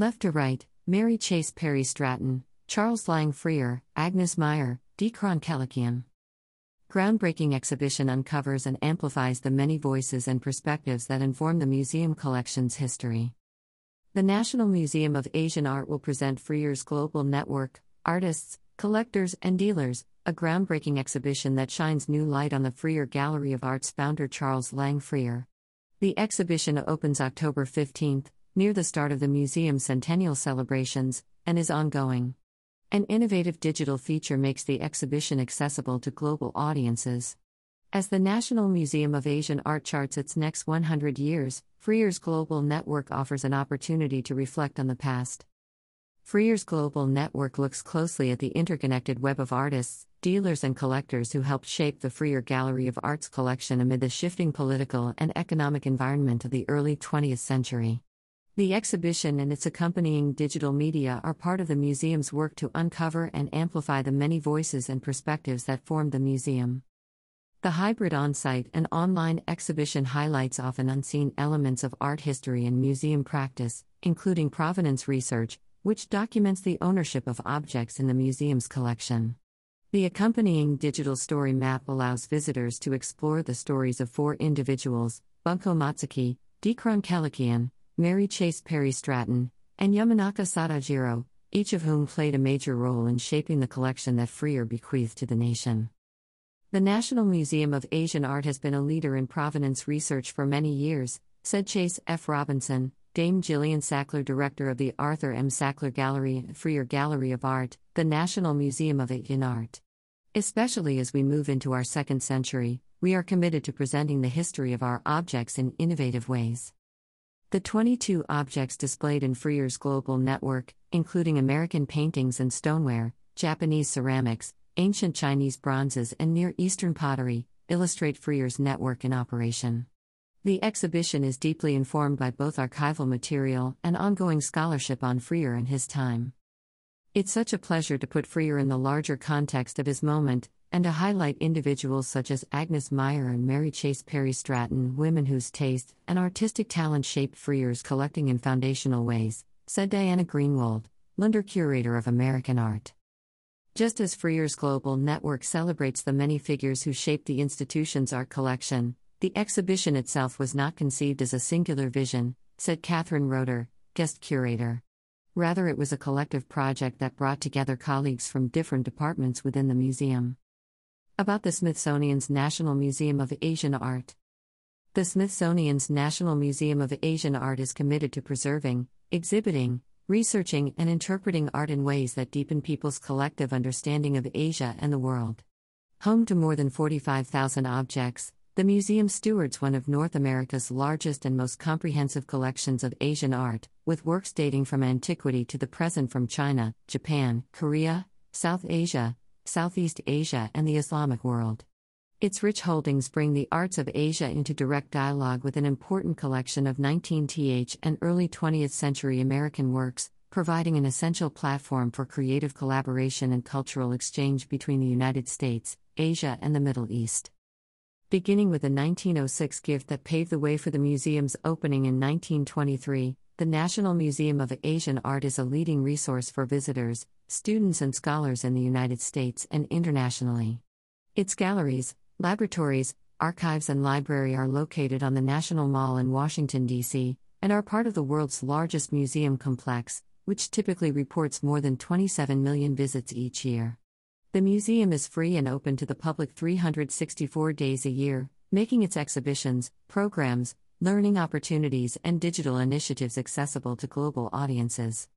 Left to right, Mary Chase Perry Stratton, Charles Lang Freer, Agnes Meyer, Dikran Kelekian. Groundbreaking exhibition uncovers and amplifies the many voices and perspectives that inform the museum collection's history. The National Museum of Asian Art will present Freer's Global Network, Artists, Collectors, and Dealers, a groundbreaking exhibition that shines new light on the Freer Gallery of Art's founder Charles Lang Freer. The exhibition opens October 15th, near the start of the museum's centennial celebrations, and is ongoing. An innovative digital feature makes the exhibition accessible to global audiences. As the National Museum of Asian Art charts its next 100 years, Freer's Global Network offers an opportunity to reflect on the past. Freer's Global Network looks closely at the interconnected web of artists, dealers, and collectors who helped shape the Freer Gallery of Arts collection amid the shifting political and economic environment of the early 20th century. The exhibition and its accompanying digital media are part of the museum's work to uncover and amplify the many voices and perspectives that form the museum. The hybrid on site and online exhibition highlights often unseen elements of art history and museum practice, including provenance research, which documents the ownership of objects in the museum's collection. The accompanying digital story map allows visitors to explore the stories of four individuals Bunkio Matsuki, Dikran Kelekian, Mary Chase Perry Stratton, and Yamanaka Sadajiro, each of whom played a major role in shaping the collection that Freer bequeathed to the nation. The National Museum of Asian Art has been a leader in provenance research for many years, said Chase F. Robinson, Dame Jillian Sackler, director of the Arthur M. Sackler Gallery and Freer Gallery of Art, the National Museum of Asian Art. Especially as we move into our second century, we are committed to presenting the history of our objects in innovative ways. The 22 objects displayed in Freer's global network, including American paintings and stoneware, Japanese ceramics, ancient Chinese bronzes, and Near Eastern pottery, illustrate Freer's network in operation. The exhibition is deeply informed by both archival material and ongoing scholarship on Freer and his time. It's such a pleasure to put Freer in the larger context of his moment, and to highlight individuals such as Agnes Meyer and Mary Chase Perry Stratton, women whose taste and artistic talent shaped Freer's collecting in foundational ways, said Diana Greenwald, Lunder Curator of American Art. Just as Freer's global network celebrates the many figures who shaped the institution's art collection, the exhibition itself was not conceived as a singular vision, said Catherine Roeder, guest curator. Rather, it was a collective project that brought together colleagues from different departments within the museum. About the Smithsonian's National Museum of Asian Art. The Smithsonian's National Museum of Asian Art is committed to preserving, exhibiting, researching, and interpreting art in ways that deepen people's collective understanding of Asia and the world. Home to more than 45,000 objects, the museum stewards one of North America's largest and most comprehensive collections of Asian art, with works dating from antiquity to the present from China, Japan, Korea, South Asia, Southeast Asia, and the Islamic world. Its rich holdings bring the arts of Asia into direct dialogue with an important collection of 19th and early 20th century American works, providing an essential platform for creative collaboration and cultural exchange between the United States, Asia, and the Middle East. Beginning with a 1906 gift that paved the way for the museum's opening in 1923, the National Museum of Asian Art is a leading resource for visitors, students, and scholars in the United States and internationally. Its galleries, laboratories, archives, and library are located on the National Mall in Washington, D.C., and are part of the world's largest museum complex, which typically reports more than 27 million visits each year. The museum is free and open to the public 364 days a year, making its exhibitions, programs, learning opportunities, and digital initiatives accessible to global audiences.